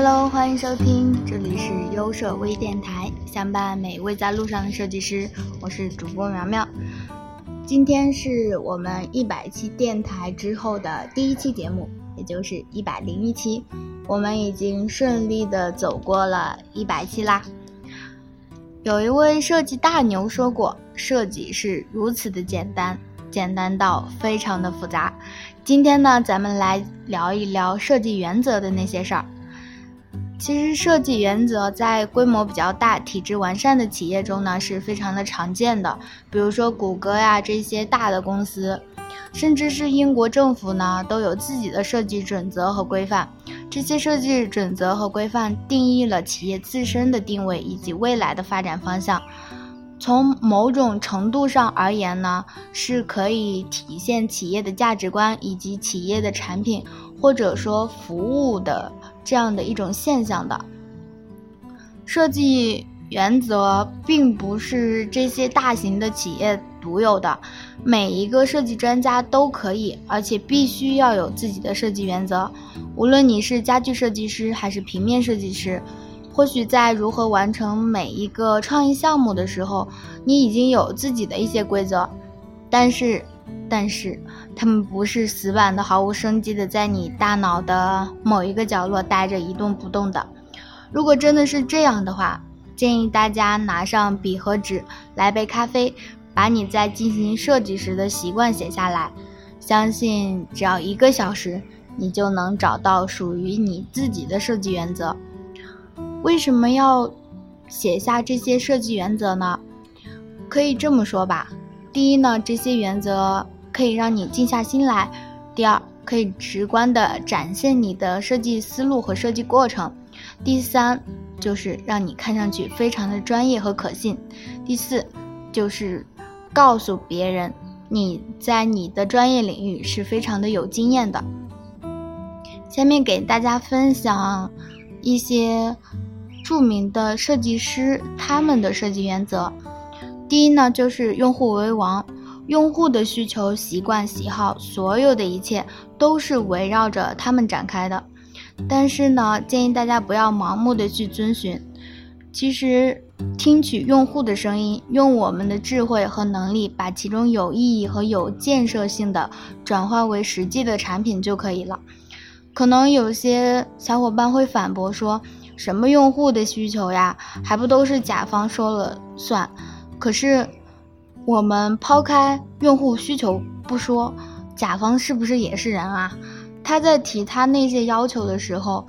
Hello，欢迎收听，这里是优设微电台，相伴每一位在路上的设计师，我是主播苗苗。今天是我们一百期电台之后的第一期节目，也就是一百零一期，我们已经顺利的走过了一百期啦。有一位设计大牛说过，设计是如此的简单，简单到非常的复杂。今天呢，咱们来聊一聊设计原则的那些事儿。其实设计原则在规模比较大、体制完善的企业中呢是非常的常见的，比如说谷歌呀这些大的公司，甚至是英国政府呢都有自己的设计准则和规范。这些设计准则和规范定义了企业自身的定位以及未来的发展方向。从某种程度上而言呢，是可以体现企业的价值观以及企业的产品或者说服务的。这样的一种现象的设计原则，并不是这些大型的企业独有的，每一个设计专家都可以，而且必须要有自己的设计原则。无论你是家具设计师还是平面设计师，或许在如何完成每一个创意项目的时候，你已经有自己的一些规则，但是。但是，他们不是死板的、毫无生机的，在你大脑的某一个角落待着一动不动的。如果真的是这样的话，建议大家拿上笔和纸，来杯咖啡，把你在进行设计时的习惯写下来。相信只要一个小时，你就能找到属于你自己的设计原则。为什么要写下这些设计原则呢？可以这么说吧。第一呢，这些原则可以让你静下心来；第二，可以直观的展现你的设计思路和设计过程；第三，就是让你看上去非常的专业和可信；第四，就是告诉别人你在你的专业领域是非常的有经验的。下面给大家分享一些著名的设计师他们的设计原则。第一呢，就是用户为王，用户的需求、习惯、喜好，所有的一切都是围绕着他们展开的。但是呢，建议大家不要盲目的去遵循。其实，听取用户的声音，用我们的智慧和能力，把其中有意义和有建设性的转化为实际的产品就可以了。可能有些小伙伴会反驳说：“什么用户的需求呀，还不都是甲方说了算？”可是，我们抛开用户需求不说，甲方是不是也是人啊？他在提他那些要求的时候，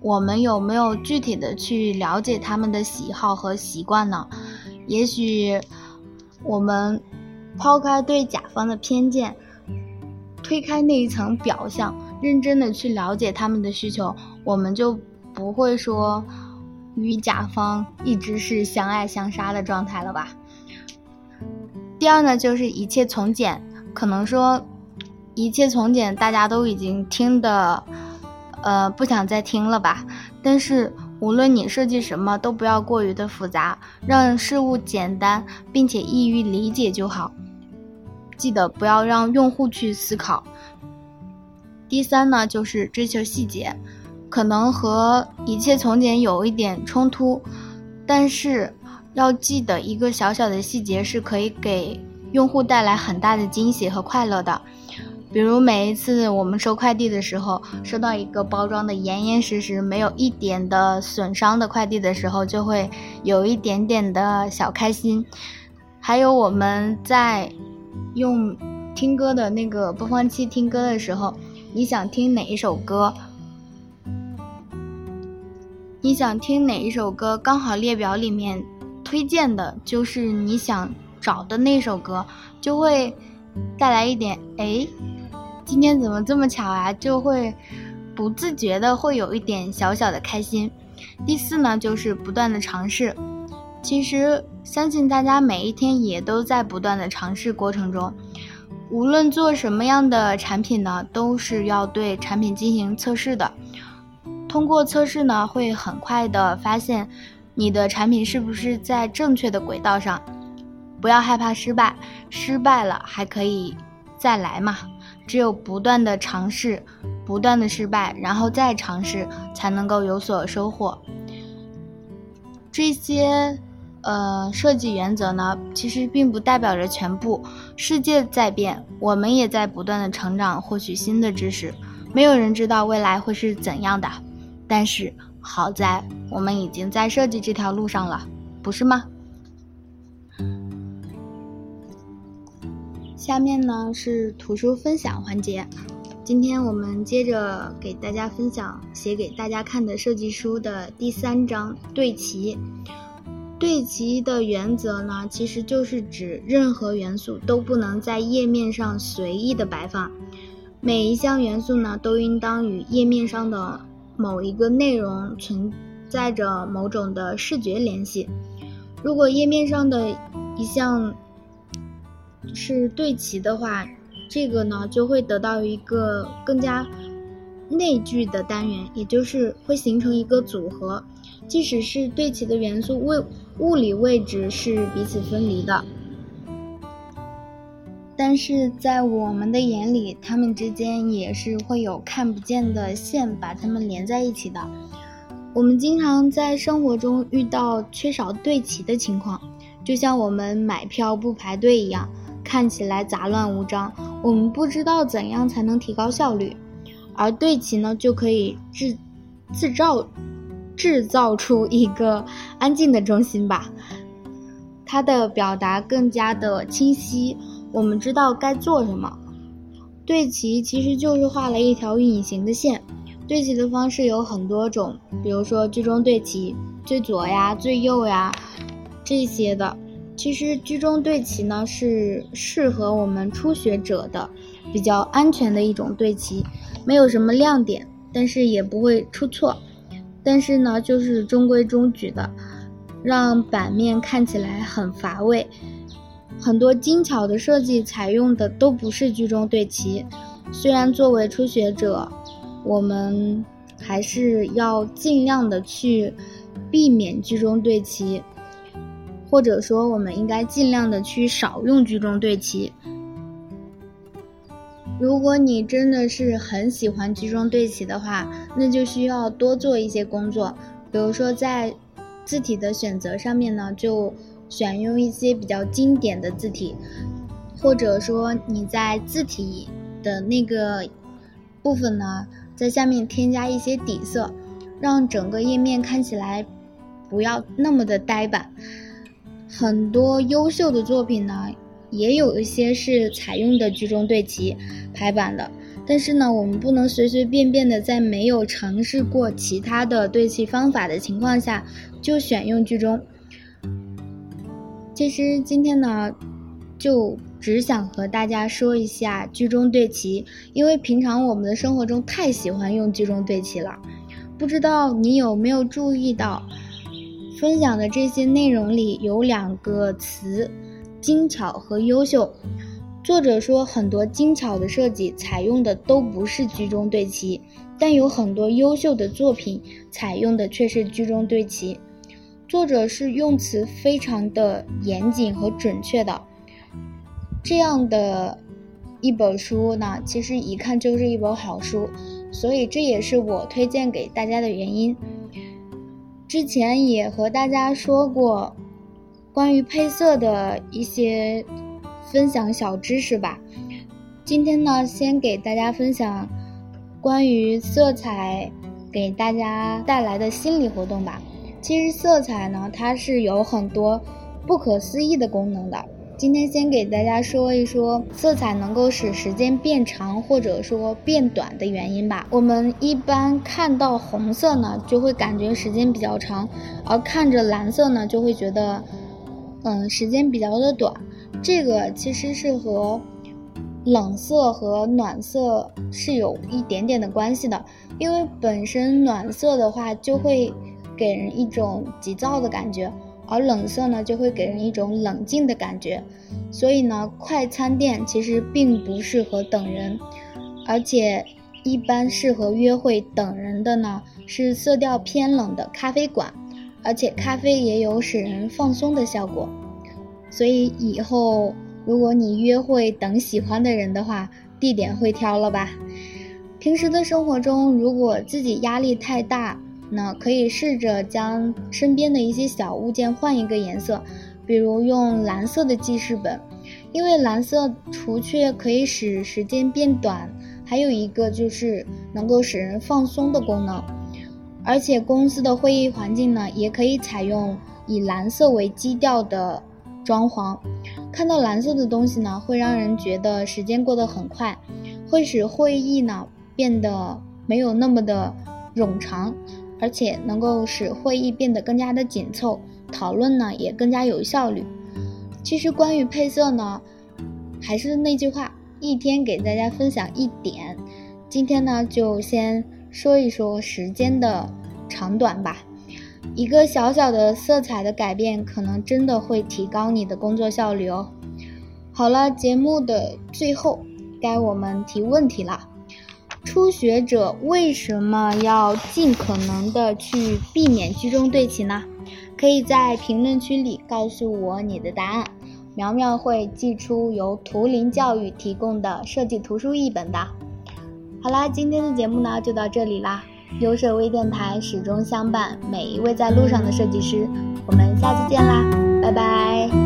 我们有没有具体的去了解他们的喜好和习惯呢？也许，我们抛开对甲方的偏见，推开那一层表象，认真的去了解他们的需求，我们就不会说与甲方一直是相爱相杀的状态了吧？第二呢，就是一切从简。可能说，一切从简，大家都已经听的，呃，不想再听了吧。但是，无论你设计什么，都不要过于的复杂，让事物简单并且易于理解就好。记得不要让用户去思考。第三呢，就是追求细节，可能和一切从简有一点冲突，但是。要记得一个小小的细节是可以给用户带来很大的惊喜和快乐的，比如每一次我们收快递的时候，收到一个包装的严严实实、没有一点的损伤的快递的时候，就会有一点点的小开心。还有我们在用听歌的那个播放器听歌的时候，你想听哪一首歌？你想听哪一首歌？刚好列表里面。推荐的就是你想找的那首歌，就会带来一点哎，今天怎么这么巧啊？就会不自觉的会有一点小小的开心。第四呢，就是不断的尝试。其实相信大家每一天也都在不断的尝试过程中，无论做什么样的产品呢，都是要对产品进行测试的。通过测试呢，会很快的发现。你的产品是不是在正确的轨道上？不要害怕失败，失败了还可以再来嘛。只有不断的尝试，不断的失败，然后再尝试，才能够有所收获。这些，呃，设计原则呢，其实并不代表着全部。世界在变，我们也在不断的成长，获取新的知识。没有人知道未来会是怎样的，但是好在我们已经在设计这条路上了，不是吗？下面呢是图书分享环节，今天我们接着给大家分享写给大家看的设计书的第三章对齐。对齐的原则呢，其实就是指任何元素都不能在页面上随意的摆放，每一项元素呢都应当与页面上的某一个内容存在着某种的视觉联系。如果页面上的一项是对齐的话，这个呢就会得到一个更加内聚的单元，也就是会形成一个组合。即使是对齐的元素位物理位置是彼此分离的，但是在我们的眼里，它们之间也是会有看不见的线把它们连在一起的。我们经常在生活中遇到缺少对齐的情况，就像我们买票不排队一样。看起来杂乱无章，我们不知道怎样才能提高效率，而对齐呢，就可以制制造制造出一个安静的中心吧。它的表达更加的清晰，我们知道该做什么。对齐其实就是画了一条隐形的线。对齐的方式有很多种，比如说居中对齐，最左呀、最右呀这些的。其实居中对齐呢是适合我们初学者的，比较安全的一种对齐，没有什么亮点，但是也不会出错，但是呢就是中规中矩的，让版面看起来很乏味。很多精巧的设计采用的都不是居中对齐，虽然作为初学者，我们还是要尽量的去避免居中对齐。或者说，我们应该尽量的去少用居中对齐。如果你真的是很喜欢居中对齐的话，那就需要多做一些工作。比如说，在字体的选择上面呢，就选用一些比较经典的字体，或者说你在字体的那个部分呢，在下面添加一些底色，让整个页面看起来不要那么的呆板。很多优秀的作品呢，也有一些是采用的居中对齐排版的，但是呢，我们不能随随便便的在没有尝试过其他的对齐方法的情况下就选用居中。其实今天呢，就只想和大家说一下居中对齐，因为平常我们的生活中太喜欢用居中对齐了，不知道你有没有注意到？分享的这些内容里有两个词，精巧和优秀。作者说，很多精巧的设计采用的都不是居中对齐，但有很多优秀的作品采用的却是居中对齐。作者是用词非常的严谨和准确的，这样的一本书呢，其实一看就是一本好书，所以这也是我推荐给大家的原因。之前也和大家说过关于配色的一些分享小知识吧。今天呢，先给大家分享关于色彩给大家带来的心理活动吧。其实色彩呢，它是有很多不可思议的功能的。今天先给大家说一说色彩能够使时间变长或者说变短的原因吧。我们一般看到红色呢，就会感觉时间比较长，而看着蓝色呢，就会觉得，嗯，时间比较的短。这个其实是和冷色和暖色是有一点点的关系的，因为本身暖色的话就会给人一种急躁的感觉。而冷色呢，就会给人一种冷静的感觉，所以呢，快餐店其实并不适合等人，而且一般适合约会等人的呢是色调偏冷的咖啡馆，而且咖啡也有使人放松的效果，所以以后如果你约会等喜欢的人的话，地点会挑了吧？平时的生活中，如果自己压力太大，那可以试着将身边的一些小物件换一个颜色，比如用蓝色的记事本，因为蓝色除却可以使时间变短，还有一个就是能够使人放松的功能。而且公司的会议环境呢，也可以采用以蓝色为基调的装潢。看到蓝色的东西呢，会让人觉得时间过得很快，会使会议呢。变得没有那么的冗长，而且能够使会议变得更加的紧凑，讨论呢也更加有效率。其实关于配色呢，还是那句话，一天给大家分享一点。今天呢就先说一说时间的长短吧。一个小小的色彩的改变，可能真的会提高你的工作效率哦。好了，节目的最后该我们提问题了。初学者为什么要尽可能的去避免居中对齐呢？可以在评论区里告诉我你的答案，苗苗会寄出由图灵教育提供的设计图书一本的。好啦，今天的节目呢就到这里啦。优设微电台始终相伴每一位在路上的设计师，我们下次见啦，拜拜。